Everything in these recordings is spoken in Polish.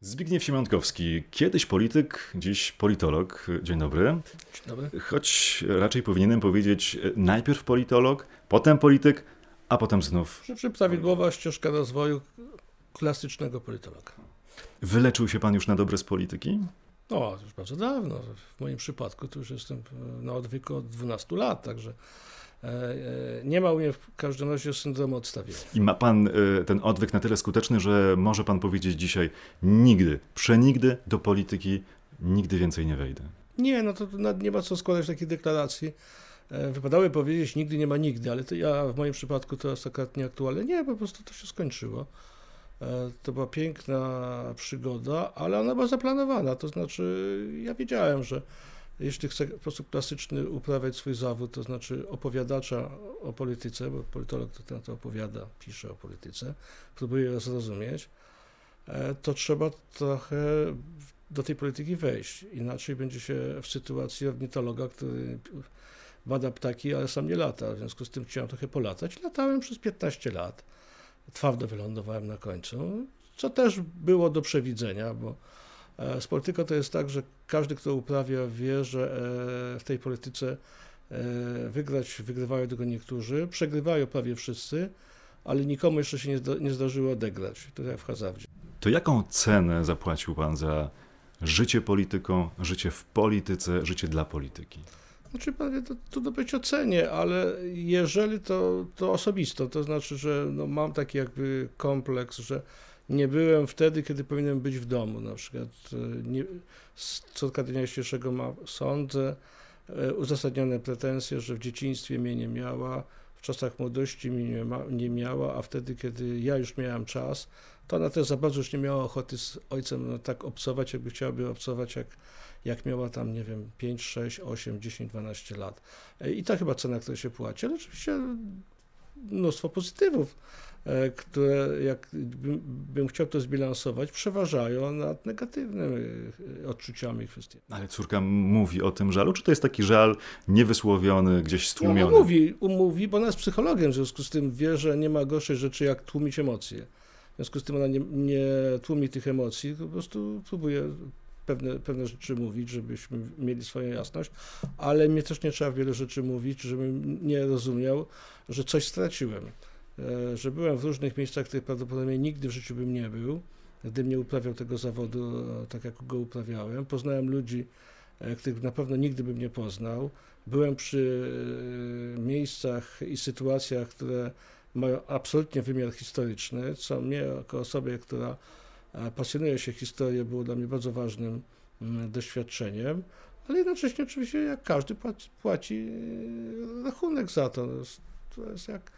Zbigniew Siemiątkowski, kiedyś polityk, dziś politolog. Dzień dobry. Dzień dobry. Choć raczej powinienem powiedzieć e, najpierw politolog, potem polityk, a potem znów. Przy prawidłowa ścieżka rozwoju klasycznego politologa. Wyleczył się pan już na dobre z polityki? O, już bardzo dawno. W moim przypadku to już jestem na odwyku od 12 lat, także e, e, nie ma u mnie w każdym razie syndromu odstawienia. I ma pan e, ten odwyk na tyle skuteczny, że może pan powiedzieć dzisiaj nigdy, przenigdy do polityki nigdy więcej nie wejdę. Nie, no to nie ma co składać takiej deklaracji. Wypadały powiedzieć nigdy nie ma nigdy, ale to ja w moim przypadku to jest akurat nieaktualne. Nie, po prostu to się skończyło. E, to była piękna przygoda, ale ona była zaplanowana. To znaczy, ja wiedziałem, że jeśli chcę w sposób klasyczny uprawiać swój zawód, to znaczy opowiadacza o polityce, bo politolog to ten, to opowiada, pisze o polityce, próbuje ją zrozumieć, e, to trzeba trochę do tej polityki wejść. Inaczej będzie się w sytuacji ornitologa, który bada ptaki, ale sam nie lata. W związku z tym chciałem trochę polatać. Latałem przez 15 lat twardo wylądowałem na końcu, co też było do przewidzenia, bo z e, polityką to jest tak, że każdy, kto uprawia, wie, że e, w tej polityce e, wygrać wygrywają tylko niektórzy, przegrywają prawie wszyscy, ale nikomu jeszcze się nie, nie zdarzyło odegrać, jak w hazardzie. To jaką cenę zapłacił pan za życie polityką, życie w polityce, życie dla polityki? Znaczy, panie, to trudno być ocenie, ale jeżeli to, to osobisto, to znaczy, że no, mam taki jakby kompleks, że nie byłem wtedy, kiedy powinienem być w domu. Na przykład e, nie, córka dnia dzisiejszego ma, sądzę, e, uzasadnione pretensje, że w dzieciństwie mnie nie miała, w czasach młodości mnie nie, ma, nie miała, a wtedy, kiedy ja już miałem czas, to ona też za bardzo już nie miała ochoty z ojcem no, tak obcować, jakby chciałaby obcować, jak jak miała tam, nie wiem, 5, 6, 8, 10, 12 lat. E, I to chyba cena, która się płaci, ale oczywiście mnóstwo pozytywów, e, które jak bym chciał to zbilansować, przeważają nad negatywnymi e, odczuciami i kwestiami. Ale córka mówi o tym żalu, czy to jest taki żal niewysłowiony, gdzieś stłumiony? Ona mówi, mówi, bo ona jest psychologiem, w związku z tym wie, że nie ma gorszej rzeczy, jak tłumić emocje. W związku z tym ona nie, nie tłumi tych emocji, po prostu próbuje pewne, pewne rzeczy mówić, żebyśmy mieli swoją jasność, ale mnie też nie trzeba wiele rzeczy mówić, żebym nie rozumiał, że coś straciłem. E, że byłem w różnych miejscach, których prawdopodobnie nigdy w życiu bym nie był, gdybym nie uprawiał tego zawodu e, tak, jak go uprawiałem. Poznałem ludzi, e, których na pewno nigdy bym nie poznał. Byłem przy miejscach i sytuacjach, które mają absolutnie wymiar historyczny, co mnie jako osobie, która pasjonuje się historią, było dla mnie bardzo ważnym mm, doświadczeniem, ale jednocześnie oczywiście jak każdy płaci, płaci rachunek za to. To jest jak,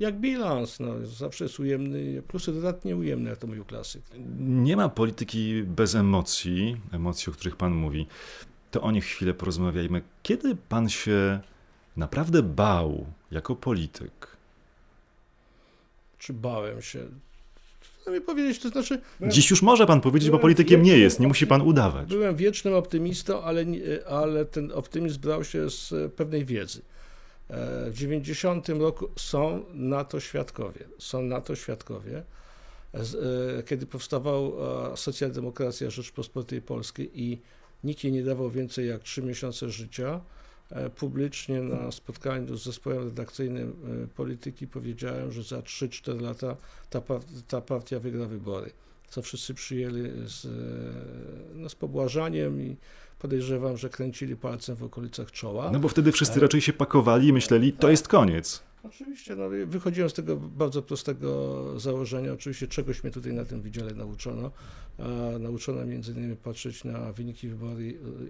jak bilans, no, zawsze jest ujemny, plusy dodatnie ujemne, jak to mówił klasyk. Nie ma polityki bez emocji, emocji, o których pan mówi. To o nich chwilę porozmawiajmy. Kiedy pan się naprawdę bał jako polityk? Czy bałem się? mi powiedzieć, to znaczy... Dziś już może pan powiedzieć, bo politykiem nie jest, nie musi pan udawać. Byłem wiecznym optymistą, ale, ale ten optymizm brał się z pewnej wiedzy. E, w 90 roku są na to świadkowie. Są na to świadkowie. E, kiedy powstawała socjaldemokracja Rzeczpospolitej Polskiej i nikt jej nie dawał więcej jak trzy miesiące życia, E, publicznie na spotkaniu z zespołem redakcyjnym e, polityki powiedziałem, że za 3-4 lata ta, ta partia wygra wybory. Co wszyscy przyjęli z, e, no, z pobłażaniem i podejrzewam, że kręcili palcem w okolicach czoła. No bo wtedy wszyscy raczej się pakowali i myśleli, to jest koniec. Oczywiście, no, wychodziłem z tego bardzo prostego założenia. Oczywiście czegoś mnie tutaj na tym wydziale nauczono. A nauczono między innymi patrzeć na wyniki wyborów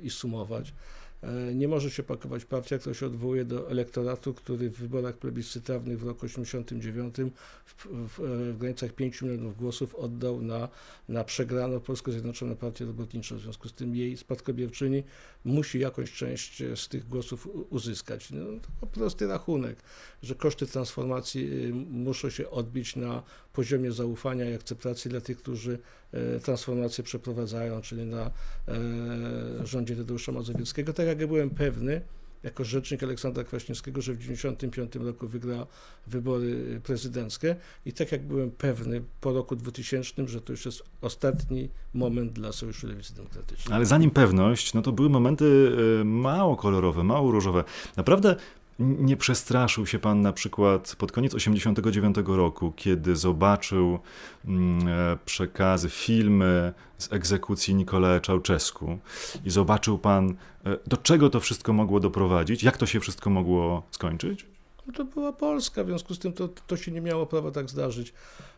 i sumować. E, nie może się pakować partia, która się odwołuje do elektoratu, który w wyborach plebiscytarnych w roku 1989 w, w, w, granicach 5 milionów głosów oddał na, na przegraną Polsko Zjednoczoną Partię Robotniczą. W związku z tym jej spadkobierczyni musi jakąś część z tych głosów uzyskać. No, to prosty rachunek, że koszty transformacji y, muszą się odbić na poziomie zaufania i akceptacji dla tych, którzy e, transformację przeprowadzają, czyli na e, rządzie Tadeusza Mazowieckiego. Tak jak ja byłem pewny, jako rzecznik Aleksandra Kwaśniewskiego, że w 1995 roku wygra wybory prezydenckie i tak jak byłem pewny po roku 2000, że to już jest ostatni moment dla Sojuszu Lewicy Demokratycznej. Ale zanim pewność, no to były momenty e, mało kolorowe, mało różowe. Naprawdę nie przestraszył się pan na przykład pod koniec 89 roku, kiedy zobaczył mm, e, przekazy, filmy z egzekucji Nikolaja Czałczesku i zobaczył pan, e, do czego to wszystko mogło doprowadzić, jak to się wszystko mogło skończyć? No to była Polska, w związku z tym to, to się nie miało prawa tak zdarzyć.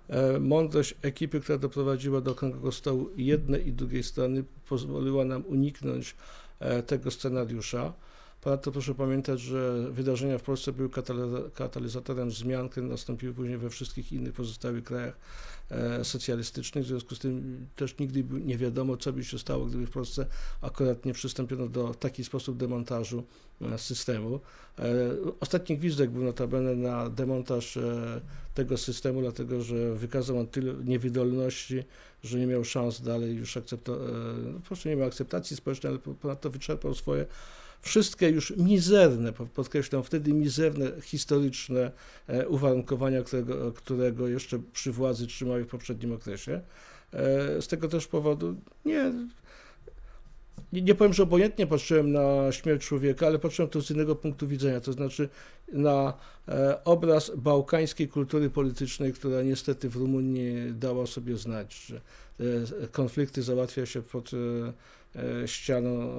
E, mądrość ekipy, która doprowadziła do okrągłego stołu jednej i drugiej strony, pozwoliła nam uniknąć tego scenariusza. Ponadto proszę pamiętać, że wydarzenia w Polsce były katalizatorem zmian, które nastąpiły później we wszystkich innych pozostałych krajach e, socjalistycznych. W związku z tym też nigdy nie wiadomo, co by się stało, gdyby w Polsce akurat nie przystąpiono do taki sposób demontażu e, systemu. E, ostatni gwizdek był notabene na demontaż tego systemu, dlatego że wykazał on tyle niewydolności, że nie miał szans dalej już akceptować, no, proszę, nie miał akceptacji społecznej, ale ponadto wyczerpał swoje wszystkie już mizerne, podkreślam wtedy mizerne historyczne e, uwarunkowania, którego, którego jeszcze przy władzy trzymały w poprzednim okresie. E, z tego też powodu nie, nie powiem, że obojętnie patrzyłem na śmierć człowieka, ale patrzyłem to z innego punktu widzenia, to znaczy na e, obraz bałkańskiej kultury politycznej, która niestety w Rumunii dała sobie znać, że konflikty załatwia się pod E, ścianą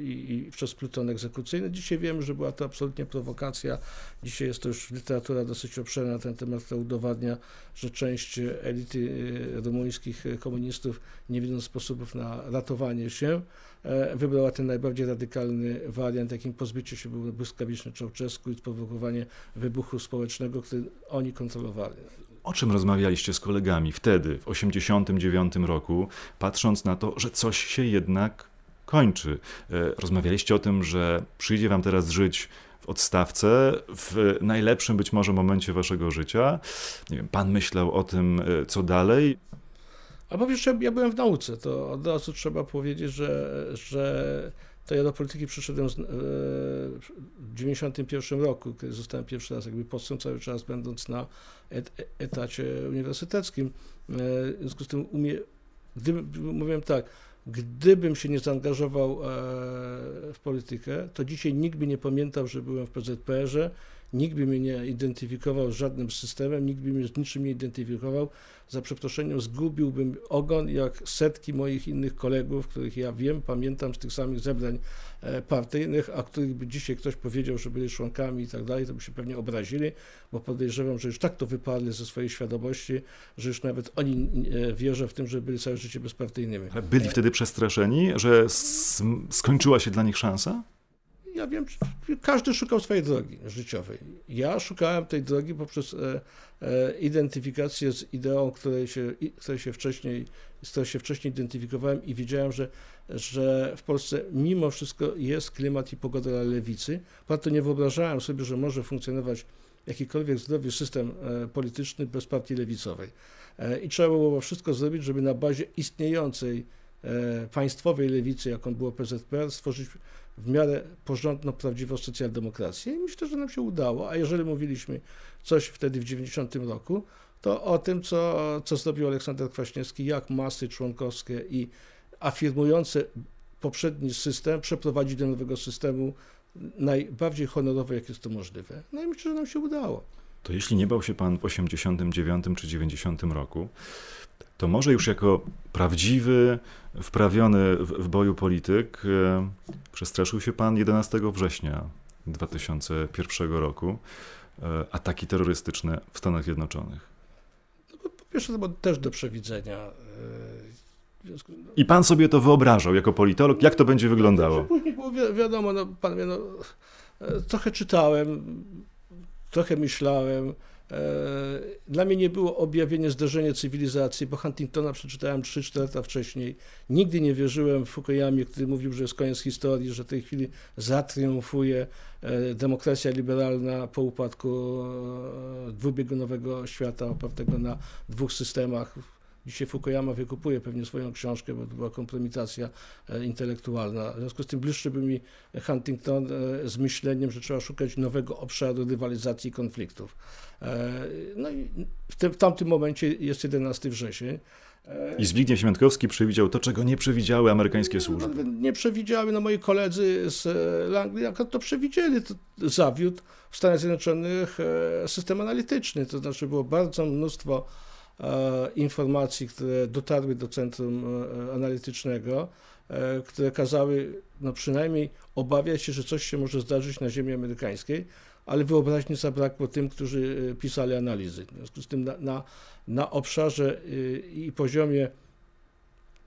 i, i przez pluton egzekucyjny. Dzisiaj wiemy, że była to absolutnie prowokacja. Dzisiaj jest to już literatura dosyć obszerna na ten temat, która udowadnia, że część elity e, rumuńskich komunistów, nie widząc sposobów na ratowanie się, e, wybrała ten najbardziej radykalny wariant, jakim pozbycie się był błyskawiczny Czałczesku i wybuchu społecznego, który oni kontrolowali. O czym rozmawialiście z kolegami wtedy, w 1989 roku, patrząc na to, że coś się jednak kończy? E, rozmawialiście o tym, że przyjdzie wam teraz żyć w odstawce, w najlepszym być może momencie waszego życia. Nie wiem, pan myślał o tym, e, co dalej. A po pierwsze, ja byłem w nauce, to od razu trzeba powiedzieć, że, że to ja do polityki przyszedłem z, e, w 91 roku, kiedy zostałem pierwszy raz jakby posłem, cały czas będąc na et, etacie uniwersyteckim. E, w związku z tym umie, mówiłem tak, gdybym się nie zaangażował e, w politykę, to dzisiaj nikt by nie pamiętał, że byłem w PZPR-ze, nikt by mnie nie identyfikował z żadnym systemem, nikt by mnie z niczym nie identyfikował. Za przeproszeniem zgubiłbym ogon jak setki moich innych kolegów, których ja wiem, pamiętam z tych samych zebrań e, partyjnych, a których by dzisiaj ktoś powiedział, że byli członkami i tak dalej, to by się pewnie obrazili, bo podejrzewam, że już tak to wypadli ze swojej świadomości, że już nawet oni e, wierzą w tym, że byli całe życie bezpartyjnymi. Ale byli wtedy przestraszeni, że skończyła się dla nich szansa? Ja wiem, każdy szukał swojej drogi życiowej. Ja szukałem tej drogi poprzez e, e, identyfikację z ideą, której się, której się wcześniej, z której się wcześniej identyfikowałem i wiedziałem, że, że w Polsce mimo wszystko jest klimat i pogoda dla lewicy. Ponadto nie wyobrażałem sobie, że może funkcjonować jakikolwiek zdrowy system e, polityczny bez partii lewicowej. I trzeba było wszystko zrobić, żeby na bazie istniejącej państwowej lewicy, jaką było PZPR, stworzyć w miarę porządną, prawdziwą socjaldemokrację i myślę, że nam się udało, a jeżeli mówiliśmy coś wtedy w 90 roku, to o tym, co, co zrobił Aleksander Kwaśniewski, jak masy członkowskie i afirmujące poprzedni system przeprowadzić do nowego systemu najbardziej honorowo, jak jest to możliwe. No i myślę, że nam się udało. To jeśli nie bał się pan w 89 czy 90 roku, to może już jako prawdziwy, wprawiony w, w boju polityk e, przestraszył się pan 11 września 2001 roku e, ataki terrorystyczne w Stanach Zjednoczonych. No, po pierwsze, to było też do przewidzenia. E, I pan sobie to wyobrażał jako politolog, jak to będzie wyglądało? Później było wi wiadomo, no, pan wie, no, trochę czytałem, trochę myślałem. E, dla mnie nie było objawienie zdarzenia cywilizacji, bo Huntingtona przeczytałem 3-4 lata wcześniej. Nigdy nie wierzyłem w Fukuyamie, który mówił, że jest koniec historii, że w tej chwili zatriumfuje e, demokracja liberalna po upadku e, dwubiegunowego świata opartego na dwóch systemach Dzisiaj Fukuyama wykupuje pewnie swoją książkę, bo to była kompromitacja e, intelektualna. W związku z tym bliższy by mi Huntington e, z myśleniem, że trzeba szukać nowego obszaru rywalizacji i konfliktów. No i w, tym, w tamtym momencie jest 11 wrzesień. I Zbigniew Świątkowski przewidział to, czego nie przewidziały amerykańskie służby. Nie przewidziały, no moi koledzy z Anglii to przewidzieli. To zawiódł w Stanach Zjednoczonych system analityczny, to znaczy było bardzo mnóstwo E, informacji, które dotarły do centrum e, analitycznego, e, które kazały no przynajmniej obawiać się, że coś się może zdarzyć na ziemi amerykańskiej, ale wyobraźni zabrakło tym, którzy pisali analizy. W związku z tym na, na, na obszarze i poziomie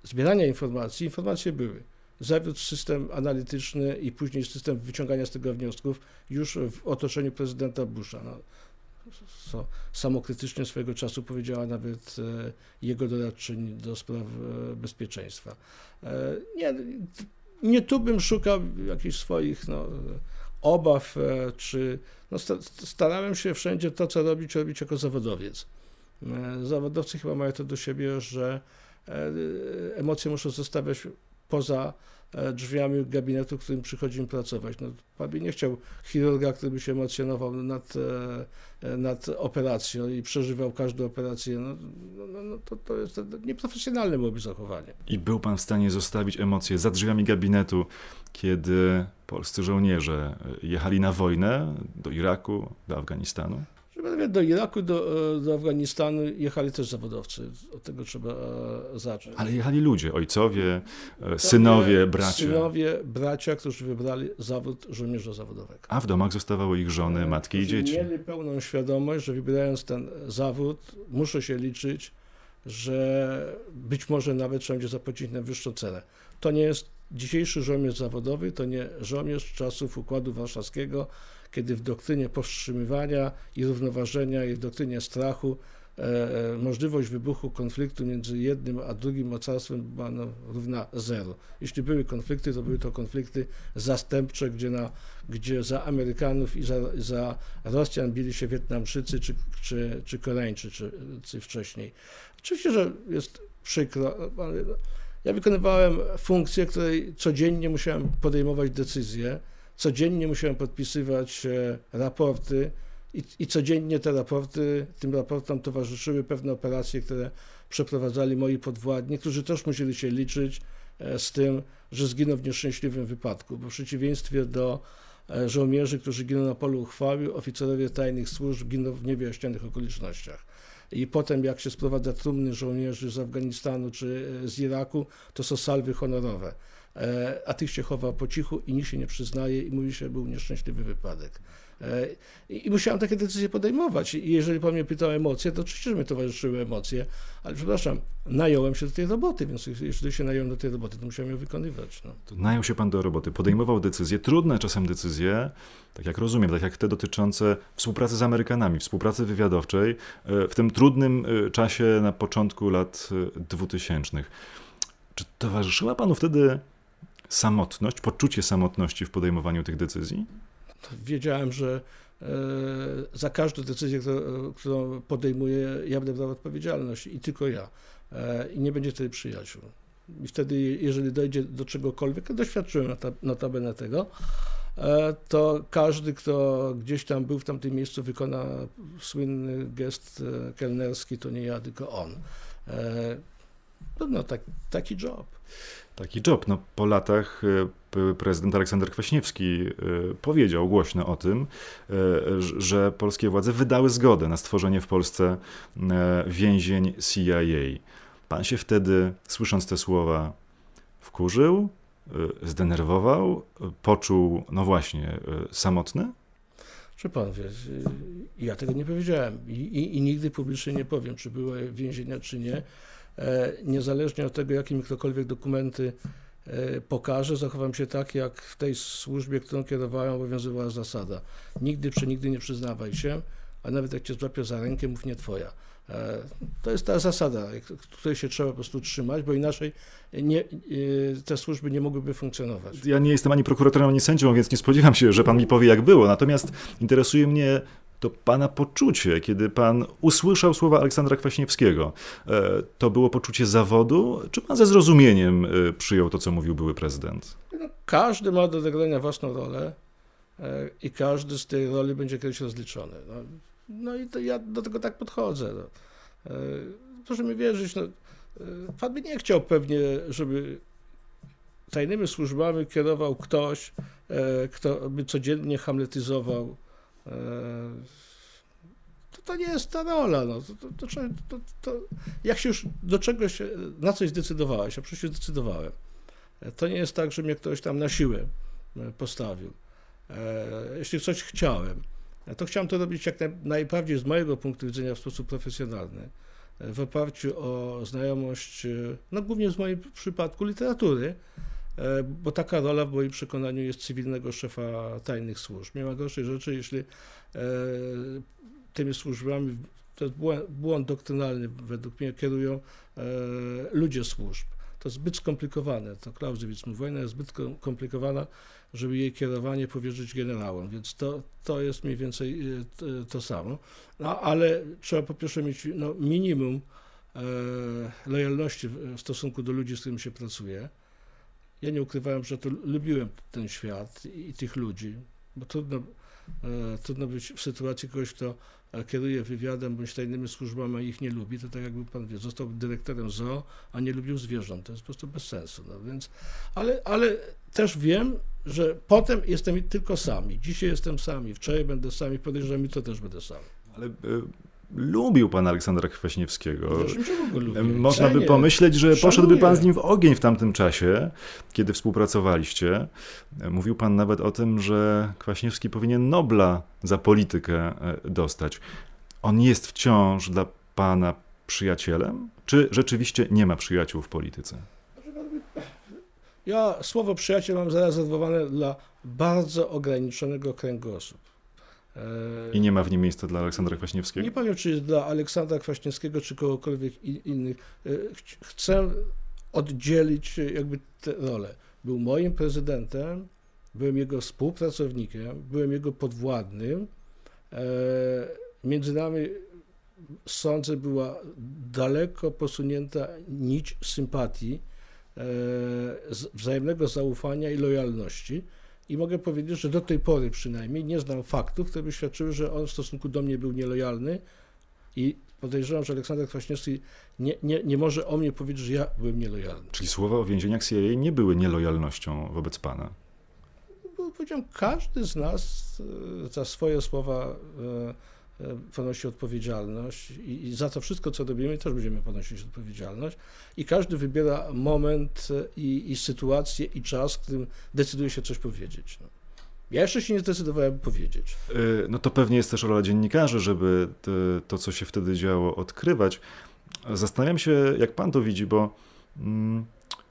zbierania informacji, informacje były. Zawiódł system analityczny i później system wyciągania z tego wniosków już w otoczeniu prezydenta Busha. No, co samokrytycznie swojego czasu powiedziała nawet e, jego doradczyni do spraw e, bezpieczeństwa. E, nie, nie tu bym szukał jakichś swoich no, obaw, czy no, starałem się wszędzie to, co robić, robić jako zawodowiec. Zawodowcy chyba mają to do siebie, że emocje muszą zostawiać poza drzwiami gabinetu, w którym przychodzi im pracować. No, pan by nie chciał chirurga, który by się emocjonował nad, e, e, nad operacją i przeżywał każdą operację. No, no, no, no to, to jest nieprofesjonalne byłoby zachowanie. I był pan w stanie zostawić emocje za drzwiami gabinetu, kiedy polscy żołnierze jechali na wojnę do Iraku, do Afganistanu? Do Iraku, do, e, do Afganistanu jechali też zawodowcy. Od tego trzeba e, zacząć. Ale jechali ludzie, ojcowie, e, synowie, bracia. Synowie, bracia, którzy wybrali zawód żołnierza zawodowego. A w domach zostawały ich żony, matki i dzieci. Mieli pełną świadomość, że wybierając ten zawód, muszę się liczyć, że być może nawet trzeba będzie zapłacić najwyższą cenę. To nie jest dzisiejszy żołnierz zawodowy, to nie żołnierz czasów Układu Warszawskiego, kiedy w doktrynie powstrzymywania i równoważenia i w doktrynie strachu e, e, możliwość wybuchu konfliktu między jednym a drugim mocarstwem była no, równa zero. Jeśli były konflikty, to były to konflikty zastępcze, gdzie, na, gdzie za Amerykanów i za, za Rosjan bili się Wietnamczycy czy, czy, czy Koreańczycy czy wcześniej. Oczywiście, że jest przykro, ale ja wykonywałem funkcję, której codziennie musiałem podejmować decyzje, codziennie musiałem podpisywać e, raporty i, i codziennie te raporty, tym raportom towarzyszyły pewne operacje, które przeprowadzali moi podwładni, którzy też musieli się liczyć e, z tym, że zginą w nieszczęśliwym wypadku, bo w przeciwieństwie do e, żołnierzy, którzy giną na polu uchwały, oficerowie tajnych służb giną w niewyjaśnionych okolicznościach. I potem, jak się sprowadza trumny żołnierzy z Afganistanu czy z Iraku, to są salwy honorowe. E, a tych się chowa po cichu i nikt się nie przyznaje i mówi się, był nieszczęśliwy wypadek. E, I musiałem takie decyzje podejmować. I jeżeli pan mnie pytał o emocje, to oczywiście, że mi towarzyszyły emocje, ale przepraszam, nająłem się do tej roboty, więc jeśli się nająłem do tej roboty, to musiałem ją wykonywać. No. najął się pan do roboty, podejmował decyzje, trudne czasem decyzje, tak jak rozumiem, tak jak te dotyczące współpracy z Amerykanami, współpracy wywiadowczej, e, w tym trudnym czasie na początku lat 2000. Czy towarzyszyła panu wtedy samotność, poczucie samotności w podejmowaniu tych decyzji? Wiedziałem, że e, za każdą decyzję, którą podejmuję, ja będę brał odpowiedzialność i tylko ja. E, I nie będzie wtedy przyjaciół. I wtedy, jeżeli dojdzie do czegokolwiek, doświadczyłem notabene tego, e, to każdy, kto gdzieś tam był w tamtym miejscu, wykona słynny gest kelnerski, to nie ja, tylko on. No, no tak, taki job taki job. No, po latach e, prezydent Aleksander Kwaśniewski e, powiedział głośno o tym, e, że polskie władze wydały zgodę na stworzenie w Polsce więzień CIA. Pan się wtedy, słysząc te słowa, wkurzył, zdenerwował, poczuł, no właśnie, samotny? Czy pan wie, ja tego nie powiedziałem i, i, i nigdy publicznie nie powiem, czy były więzienia, czy nie. E, niezależnie od tego, jakie mi ktokolwiek dokumenty e, pokaże, zachowam się tak, jak w tej służbie, którą kierowałem, obowiązywała zasada. Nigdy przenigdy nie przyznawaj się, a nawet jak cię złapią za rękę, mów nie twoja. E, to jest ta zasada, której się trzeba po prostu trzymać, bo inaczej nie, te służby nie mogłyby funkcjonować. Ja nie jestem ani prokuratorem, ani sędzią, więc nie spodziewam się, że pan mi powie, jak było. Natomiast interesuje mnie to pana poczucie, kiedy pan usłyszał słowa Aleksandra Kwaśniewskiego, e, to było poczucie zawodu, czy pan ze zrozumieniem e, przyjął to, co mówił były prezydent? No, każdy ma do odegrania własną rolę i każdy z tej roli będzie kiedyś rozliczony. No, no i to ja do tego tak podchodzę. No. Proszę mi wierzyć, no, pan by nie chciał pewnie, żeby tajnymi służbami kierował ktoś, e, kto by codziennie hamletyzował. E, to, to nie jest ta rola. No. To, to, to, jak się już do czegoś, na coś zdecydowałeś, ja przecież zdecydowałem. E, to nie jest tak, że mnie ktoś tam na siłę postawił. Jeśli coś chciałem, to chciałem to robić jak najbardziej z mojego punktu widzenia w sposób profesjonalny, w oparciu o znajomość, no głównie w moim przypadku literatury, E, bo taka rola w moim przekonaniu jest cywilnego szefa tajnych służb. Nie ma gorszej rzeczy, jeśli e, tymi służbami, to jest błąd doktrynalny według mnie, kierują e, ludzie służb. To zbyt skomplikowane, to Clausewitz mówi, wojna jest zbyt komplikowana, żeby jej kierowanie powierzyć generałom, więc to, to jest mniej więcej to samo. No, ale trzeba po pierwsze mieć no, minimum e, lojalności w stosunku do ludzi, z którymi się pracuje. Ja nie ukrywałem, że to lubiłem ten świat i, tych ludzi, bo trudno, e, trudno być w sytuacji kogoś, kto e, kieruje wywiadem bądź tajnymi służbami, a ich nie lubi, to tak jakby pan wie, został dyrektorem zoo, a nie lubił zwierząt. To jest po prostu bez sensu. No więc, ale, ale też wiem, że potem jestem tylko sami. Dzisiaj jestem sami, wczoraj będę sami, podejrzewam, to też będę sam. Ale y lubił pan Aleksandra Kwaśniewskiego. Można by pomyśleć, że Szanuję. poszedłby pan z nim w ogień w tamtym czasie, kiedy współpracowaliście. Mówił pan nawet o tym, że Kwaśniewski powinien Nobla za politykę e, dostać. On jest wciąż dla pana przyjacielem? Czy rzeczywiście nie ma przyjaciół w polityce? Ja słowo przyjaciel mam zarezerwowane dla bardzo ograniczonego kręgu osób. I nie ma w nim miejsca dla Aleksandra Kwaśniewskiego? Nie powiem, czy dla Aleksandra Kwaśniewskiego, czy kogokolwiek innych. E, chcę oddzielić jakby tę rolę. Był moim prezydentem, byłem jego współpracownikiem, byłem jego podwładnym. E, między nami, sądzę, była daleko posunięta nić sympatii, e, wzajemnego zaufania i lojalności i mogę powiedzieć, że do tej pory przynajmniej nie znam faktów, które by świadczyły, że on w stosunku do mnie był nielojalny i podejrzewam, że Aleksander Kwaśniewski nie, nie, nie może o mnie powiedzieć, że ja byłem nielojalny. Czyli słowa o więzieniach CIA nie były nielojalnością wobec pana? Bo, powiedziałem, każdy z nas e, za swoje słowa E, ponosi odpowiedzialność i, i, za to wszystko, co robimy, też będziemy ponosić odpowiedzialność. I każdy wybiera moment i, i sytuację i czas, w którym decyduje się coś powiedzieć. No. Ja jeszcze się nie zdecydowałem powiedzieć. E, no to pewnie jest też rola dziennikarzy, żeby to, to co się wtedy działo, odkrywać. Zastanawiam się, jak pan to widzi, bo mm,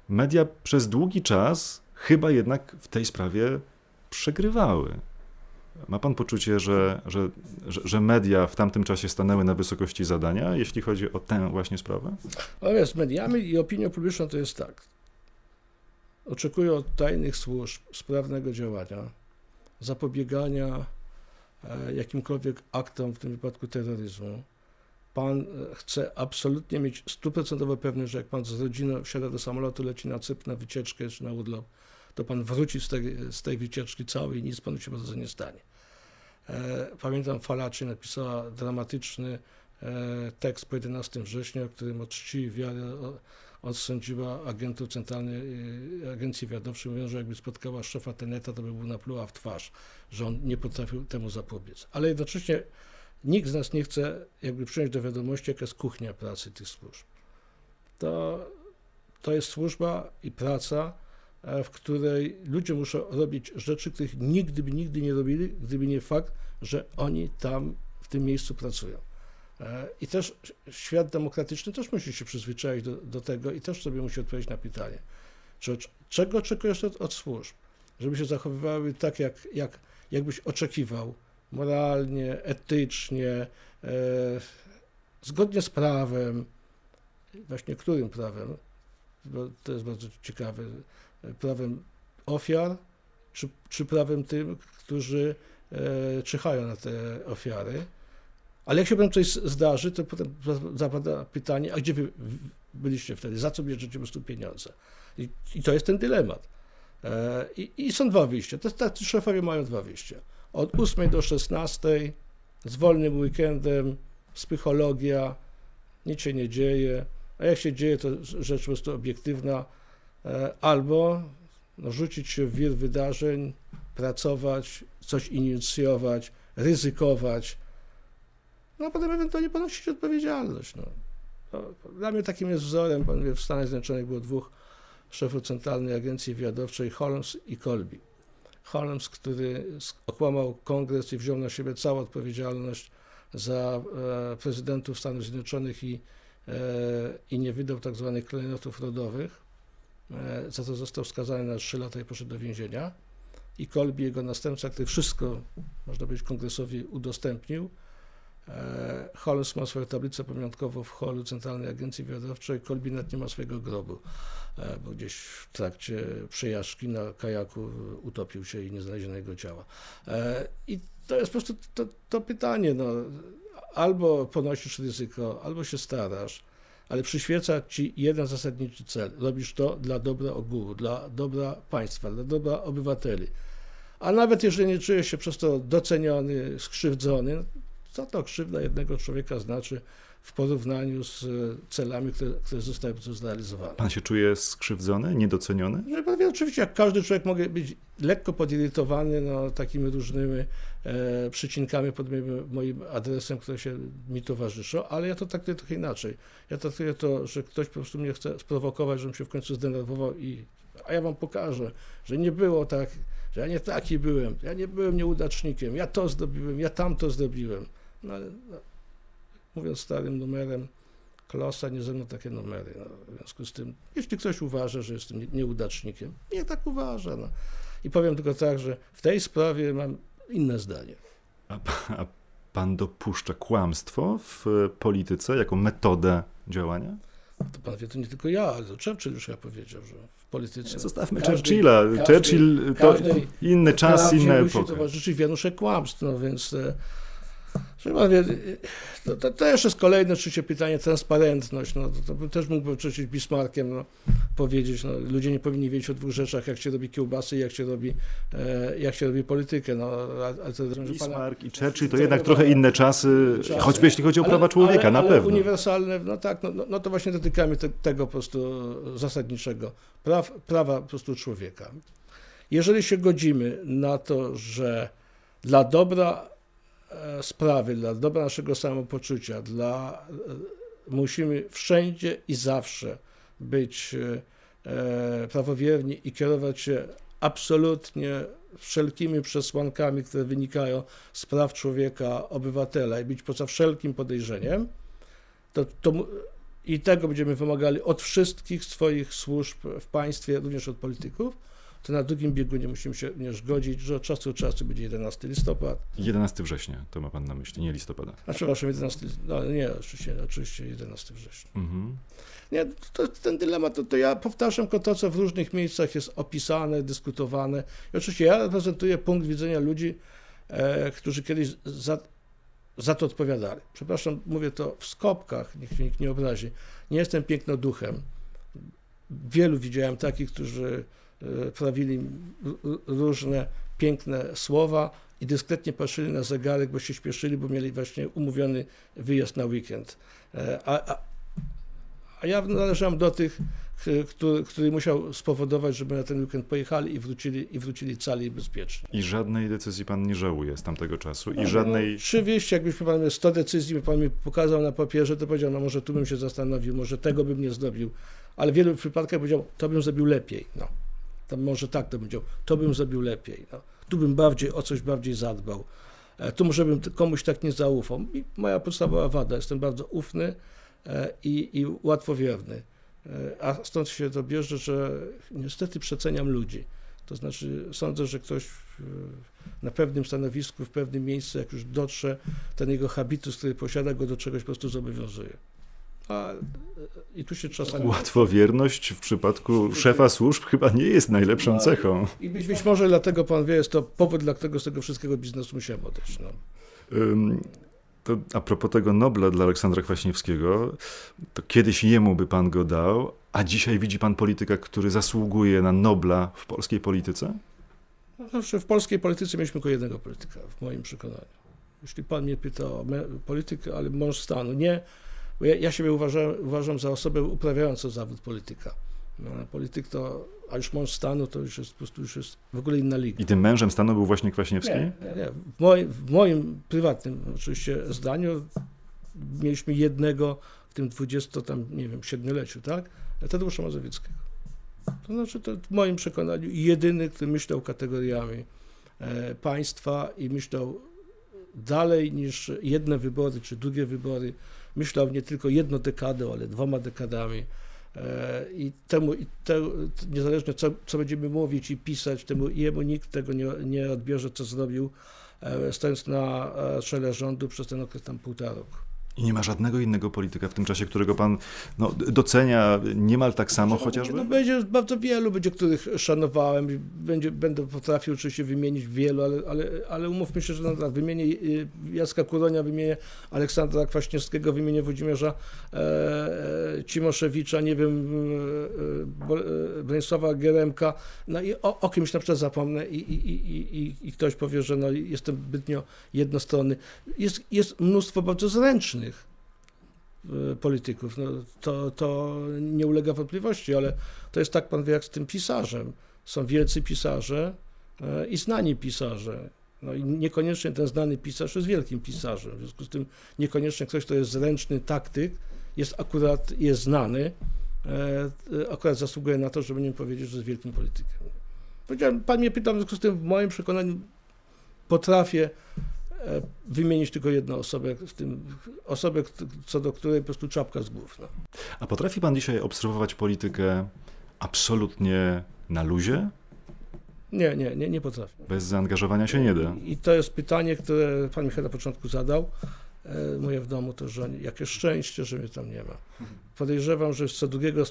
media przez długi czas chyba jednak w tej sprawie przegrywały. Ma pan poczucie, że, że, że, media w tamtym czasie stanęły na wysokości zadania, jeśli chodzi o tę właśnie sprawę? No z mediami i opinią publiczną to jest tak. Oczekują od tajnych służb sprawnego działania, zapobiegania e, jakimkolwiek aktom, w tym wypadku terroryzmu. Pan e, chce absolutnie mieć stuprocentowe pewność, że jak pan z rodziną wsiada do samolotu, leci na Cypr, na wycieczkę czy na urlop, to pan wróci z tej, z tej wycieczki całej i nic panu się bardzo nie stanie. E, pamiętam, Falaczy napisała dramatyczny e, tekst po 11 września, w którym od czci wiary odsądziła agentów Centralnej e, Agencji Wywiadowczej, mówiąc, że jakby spotkała szefa Teneta, to by był napluła w twarz, że on nie potrafił temu zapobiec. Ale jednocześnie nikt z nas nie chce jakby przyjąć do wiadomości, jaka jest kuchnia pracy tych służb. To, to jest służba i praca, w której ludzie muszą robić rzeczy, których nigdy by nigdy nie robili, gdyby nie fakt, że oni tam w tym miejscu pracują. E, I też świat demokratyczny też musi się przyzwyczaić do, do tego i też sobie musi odpowiedzieć na pytanie, czy, czego oczekujesz od, od służb? Żeby się zachowywały tak, jak, jak, jakbyś oczekiwał, moralnie, etycznie, e, zgodnie z prawem, właśnie którym prawem, bo to jest bardzo ciekawe, prawem ofiar, czy, czy prawem tym, którzy e, czyhają na te ofiary. Ale jak się potem coś zdarzy, to potem zapada pytanie, a gdzie wy byliście wtedy? Za co bierzecie po prostu pieniądze? I, i to jest ten dylemat. E, I, I, są dwa wyjścia. To, to, szefowie mają dwa wyjścia. Od 8 do 16, z wolnym weekendem, psychologia, nic się nie dzieje. A jak się dzieje, to rzecz po prostu obiektywna. E, albo no, rzucić się w wir wydarzeń, pracować, coś inicjować, ryzykować, no a potem ewentualnie ponosić odpowiedzialność. No. Dla mnie takim jest wzorem, pan w Stanach Zjednoczonych było dwóch szefów Centralnej Agencji Wywiadowczej, Holmes i Colby. Holmes, który okłamał kongres i wziął na siebie całą odpowiedzialność za e, prezydentów Stanów Zjednoczonych i, e, i nie wydał tak zwanych klejnotów rodowych. E, za to został skazany na 3 lata i poszedł do więzienia. I Colby, jego następca, który wszystko, można powiedzieć, kongresowi udostępnił, E, Holmes ma swoją tablicę pamiątkową w holu Centralnej Agencji Wywiadowczej, Kolbinet nie ma swojego grobu, e, bo gdzieś w trakcie przejażdżki na kajaku utopił się i nie znaleziono jego ciała. I to jest po prostu to, to pytanie, no, albo ponosisz ryzyko, albo się starasz, ale przyświeca ci jeden zasadniczy cel. Robisz to dla dobra ogółu, dla dobra państwa, dla dobra obywateli. A nawet jeżeli nie czujesz się przez to doceniony, skrzywdzony, co to krzywda jednego człowieka znaczy w porównaniu z e, celami, które, które zostały zrealizowane. Pan się czuje skrzywdzony, niedoceniony? No, pan wie, oczywiście, jak każdy człowiek mogę być lekko podirytowany no, takimi różnymi e, przycinkami pod moim, moim, adresem, które się mi towarzyszą, ale ja to traktuję trochę inaczej. Ja traktuję to, że ktoś po prostu mnie chce sprowokować, żebym się w końcu zdenerwował i a ja wam pokażę, że nie było tak, że ja nie taki byłem, ja nie byłem nieudacznikiem, ja to zrobiłem, ja tamto zrobiłem. No ale no, mówiąc starym numerem, Klosa nie ze mną takie numery. No, w związku z tym, jeśli ktoś uważa, że jestem nieudacznikiem, niech tak uważa. No. I powiem tylko tak, że w tej sprawie mam inne zdanie. A, a pan dopuszcza kłamstwo w polityce jako metodę działania? To pan wie, to nie tylko ja, ale to Churchill już ja powiedział, że w polityce... Zostawmy każdej, Churchilla. Każdej, Churchill to inny czas, inna epoka. musi towarzyszyć wianuszek kłamstw, no więc... To, to, to jeszcze jest kolejne oczywiście pytanie, transparentność, no, to, to też mógłbym oczywiście Bismarckiem no, powiedzieć, no, ludzie nie powinni wiedzieć o dwóch rzeczach, jak się robi kiełbasy i jak się robi, e, jak się robi politykę. No, to, Bismarck pana, i Churchill to jednak trochę inne czasy, czasy, choćby jeśli chodzi o prawa ale, człowieka, ale, na ale pewno. uniwersalne, no tak, no, no, no to właśnie dotykamy te, tego po prostu zasadniczego, praw, prawa po prostu człowieka. Jeżeli się godzimy na to, że dla dobra sprawy, dla dobra naszego samopoczucia, dla, e, musimy wszędzie i zawsze być e, prawowierni i kierować się absolutnie wszelkimi przesłankami, które wynikają z praw człowieka, obywatela i być poza wszelkim podejrzeniem, to, to i tego będziemy wymagali od wszystkich swoich służb w państwie, również od polityków, to na drugim biegunie musimy się również godzić, że od czasu do czasu będzie 11 listopad. 11 września, to ma pan na myśli, nie listopada. A przepraszam, 11, no nie, oczywiście, oczywiście 11 września. Mhm. Nie, to, ten dylemat, to, to ja powtarzam to, co w różnych miejscach jest opisane, dyskutowane. I oczywiście ja reprezentuję punkt widzenia ludzi, e, którzy kiedyś za, za to odpowiadali. Przepraszam, mówię to w skopkach, niech się nikt nie obrazi. Nie jestem pięknoduchem. Wielu widziałem takich, którzy prawili różne piękne słowa i dyskretnie patrzyli na zegarek, bo się śpieszyli, bo mieli właśnie umówiony wyjazd na weekend. E, a, a, a ja należałem do tych, który, który musiał spowodować, żeby na ten weekend pojechali i wrócili, i wrócili cali i bezpiecznie. I żadnej decyzji pan nie żałuje z tamtego czasu? I no, żadnej... No, oczywiście, jakbyś pan miał 100 decyzji, pan mi pokazał na papierze, to powiedział, no może tu bym się zastanowił, może tego bym nie zrobił, ale w wielu przypadkach powiedział, to bym zrobił lepiej. No to może tak to będzie, to bym zrobił lepiej, no. tu bym bardziej o coś bardziej zadbał, e, tu może bym komuś tak nie zaufał. I moja podstawowa wada, jestem bardzo ufny e, i, i łatwowierny, e, a stąd się to bierze, że niestety przeceniam ludzi. To znaczy sądzę, że ktoś na pewnym stanowisku, w pewnym miejscu, jak już dotrze, ten jego habitus, który posiada, go do czegoś po prostu zobowiązuje. A, I tu się czasami... Łatwowierność w przypadku szefa służb chyba nie jest najlepszą No, cechą. I być, być może dlatego pan wie, jest to powód, dla którego z tego wszystkiego biznesu musiałem odejść. No. Ym, To a propos tego Nobla dla Aleksandra Kwaśniewskiego, to kiedyś jemu by pan go dał, a dzisiaj widzi pan polityka, który zasługuje na Nobla w polskiej polityce? No, Zawsze w polskiej polityce mieliśmy tylko jednego polityka, w moim przekonaniu. Jeśli pan mnie pyta o politykę, ale mąż stanu, nie, bo ja, ja siebie uważam, uważam za osobę uprawiającą zawód polityka. No, polityk to, a już mąż stanu to już jest po prostu już jest w ogóle inna liga. I tym mężem stanu był właśnie Kwaśniewski? Nie, nie, nie. W, moim, w moim prywatnym oczywiście zdaniu mieliśmy jednego w tym 20 tam, nie wiem, siedmioleciu, tak? Tadeusza Mazowieckiego. To znaczy, to w moim przekonaniu jedyny, który myślał kategoriami e, państwa i myślał dalej niż jedne wybory czy drugie wybory. Myślał nie tylko jedną dekadą, ale dwoma dekadami. E, I temu, i te, niezależnie co, co będziemy mówić i pisać, temu jemu nikt tego nie, nie odbierze, co zrobił, e, stojąc na e, czele rządu przez ten okres tam półtora roku. I nie ma żadnego innego polityka w tym czasie, którego pan no, docenia niemal tak samo chociażby? No będzie bardzo wielu, będzie, których szanowałem, będzie, będę potrafił oczywiście wymienić wielu, ale, ale, ale umówmy się, że no, tak, wymienię y, Jacka Kuronia, wymienię Aleksandra Kwaśniewskiego, wymienię Włodzimierza e, e, Cimoszewicza, nie wiem, e, Bo- e, Bronisława Geremka, no i o, o kimś na przykład zapomnę i, i, i, i, i ktoś powie, że no, jestem zbytnio jednostronny. Jest, jest mnóstwo bardzo zręcznych e, polityków. No, to, to nie ulega wątpliwości, ale to jest tak, pan wie, jak z tym pisarzem. Są wielcy pisarze e, i znani pisarze. No i niekoniecznie ten znany pisarz jest wielkim pisarzem. W związku z tym niekoniecznie ktoś, kto jest zręczny taktyk, jest akurat jest znany, e, akurat zasługuje na to, żeby nie powiedzieć, że jest wielkim politykiem. Powiedziałem, pan mnie pytał, w związku z tym w moim przekonaniu potrafię wymienić tylko jedną osobę, w tym osobę, co do której po prostu czapka z głów. No. A potrafi pan dzisiaj obserwować politykę absolutnie na luzie? Nie, nie, nie, nie potrafię. Bez zaangażowania się nie da. I to jest pytanie, które pan Michał na początku zadał. E, Moje w domu to, że jakie szczęście, że mnie tam nie ma. Podejrzewam, że co drugiego e,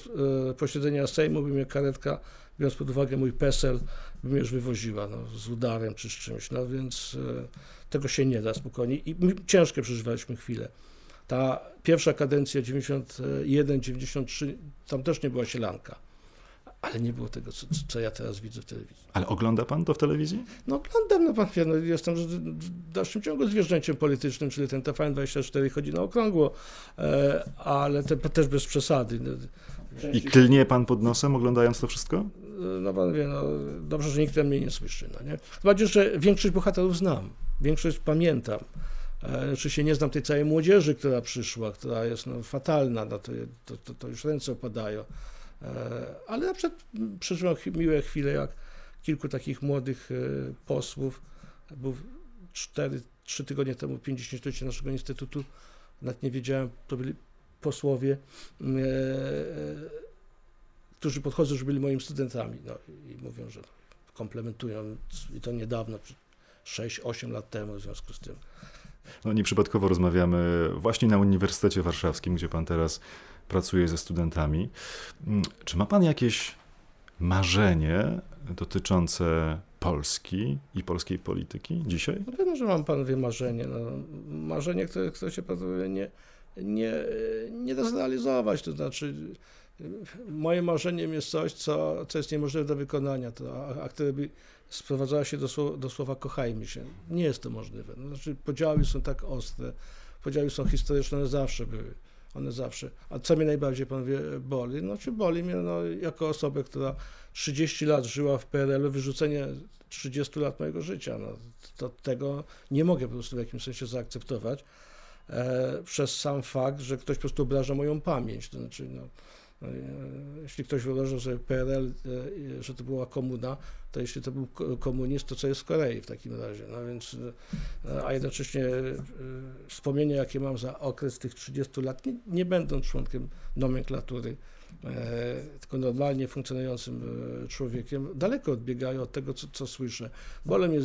posiedzenia Sejmu by mnie karetka, biorąc pod uwagę mój PESEL, by mnie już wywoziła no, z udarem czy z czymś. No więc e, tego się nie da spokojnie. I ciężkie przeżywaliśmy chwilę. Ta pierwsza kadencja 91-93, tam też nie była sielanka. Ale nie było tego, co, co ja teraz widzę w telewizji. Ale ogląda pan to w telewizji? No oglądam, no pan wie, no, jestem w dalszym ciągu zwierzęciem politycznym, czyli ten TVN24 chodzi na okrągło, e, ale te, też bez przesady. No, I klnie pan pod nosem, oglądając to wszystko? no pan wie, no, dobrze, że nikt tam mnie nie słyszy, no nie? Bardziej, że większość bohaterów znam, większość pamiętam. E, Oczywiście nie znam tej całej młodzieży, która przyszła, która jest no, fatalna, no, to, to, to już ręce opadają. E, Ale na przykład przeżyłem miłe chwile, jak kilku takich młodych e, posłów, był cztery, trzy tygodnie temu 50-lecie naszego instytutu, nawet nie wiedziałem, to byli posłowie, e, którzy podchodzą, że byli moimi studentami. No, i mówią, że komplementują. I to niedawno, 6-8 lat temu w związku z tym. No, nieprzypadkowo rozmawiamy właśnie na Uniwersytecie Warszawskim, gdzie pan teraz pracuje ze studentami. Mm, Czy ma pan jakieś marzenie dotyczące Polski i polskiej polityki dzisiaj? No pewno, że mam panowie marzenie. No, marzenie, które, które się panowie nie, nie, nie da zrealizować. To znaczy, moim marzeniem jest coś, co, co jest niemożliwe do wykonania, to, a, a które by sprowadzało się do, słowa- do słowa kochajmy się. Nie jest to możliwe. No, znaczy, podziały są tak ostre, podziały są historyczne, one zawsze były. One zawsze. A co mnie najbardziej, panowie, boli? No, czy boli mnie no, jako osobę, która 30 lat żyła w PRL-u, wyrzucenie 30 lat mojego życia. No, to tego nie mogę po prostu w jakimś sensie zaakceptować e, przez sam fakt, że ktoś po prostu obraża moją pamięć. To znaczy, no, jeśli ktoś wyobrażał sobie PRL, e, że to była komuna, to jeśli to był ko- komunizm, to co jest w Korei w takim razie. No więc, e, a jednocześnie e, wspomnienia, jakie mam za okres tych 30 lat, nie, nie będąc członkiem nomenklatury e, tylko normalnie funkcjonującym e, człowiekiem, daleko odbiegają od tego, co, co słyszę. Bolą mnie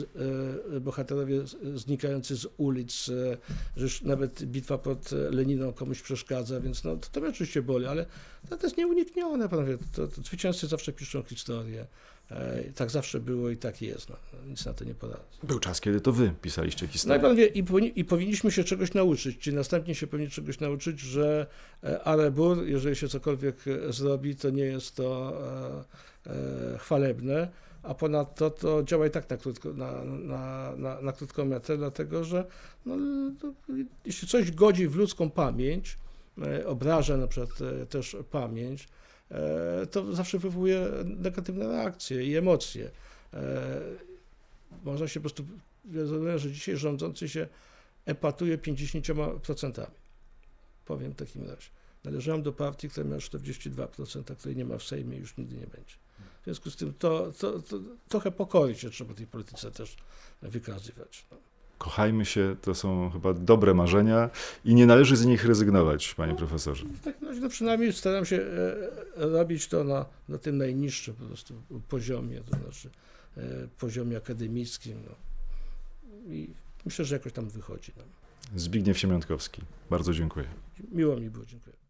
e, bohaterowie znikający z ulic, e, że już nawet bitwa pod Leniną komuś przeszkadza, więc no, to, to mnie oczywiście boli, ale to, to jest nieuniknione, panowie. To, to zwycięzcy zawsze piszą historię. E, tak zawsze było i tak jest. No, nic na to nie poradzę. Był czas, kiedy to wy pisaliście No i, historię. panowie, i, powinni- i powinniśmy się czegoś nauczyć, czyli następnie się powinni czegoś nauczyć, że e, Arebur, jeżeli się cokolwiek e, zrobi, to nie jest to e, chwalebne, a ponadto to działa i tak na, krótko, na, na, na, na krótką metę, dlatego że no, to, jeśli coś godzi w ludzką pamięć, obraża na przykład też pamięć, to zawsze wywołuje negatywne reakcje i emocje. E, Można się po prostu ja że dzisiaj rządzący się epatuje 50%. Powiem w takim razie. Należałem do partii, która miała 42%, której nie ma w Sejmie i już nigdy nie będzie. W związku z tym to, to, to trochę pokory się trzeba tej polityce też wykazywać. No. Kochajmy się, to są chyba dobre marzenia i nie należy z nich rezygnować, panie profesorze. W takim razie no przynajmniej staram się e, robić to na, na tym najniższym po prostu poziomie, to znaczy e, poziomie akademickim. No. I myślę, że jakoś tam wychodzi nam. Zbigniew Siemiątkowski, bardzo dziękuję. Miło mi było, dziękuję.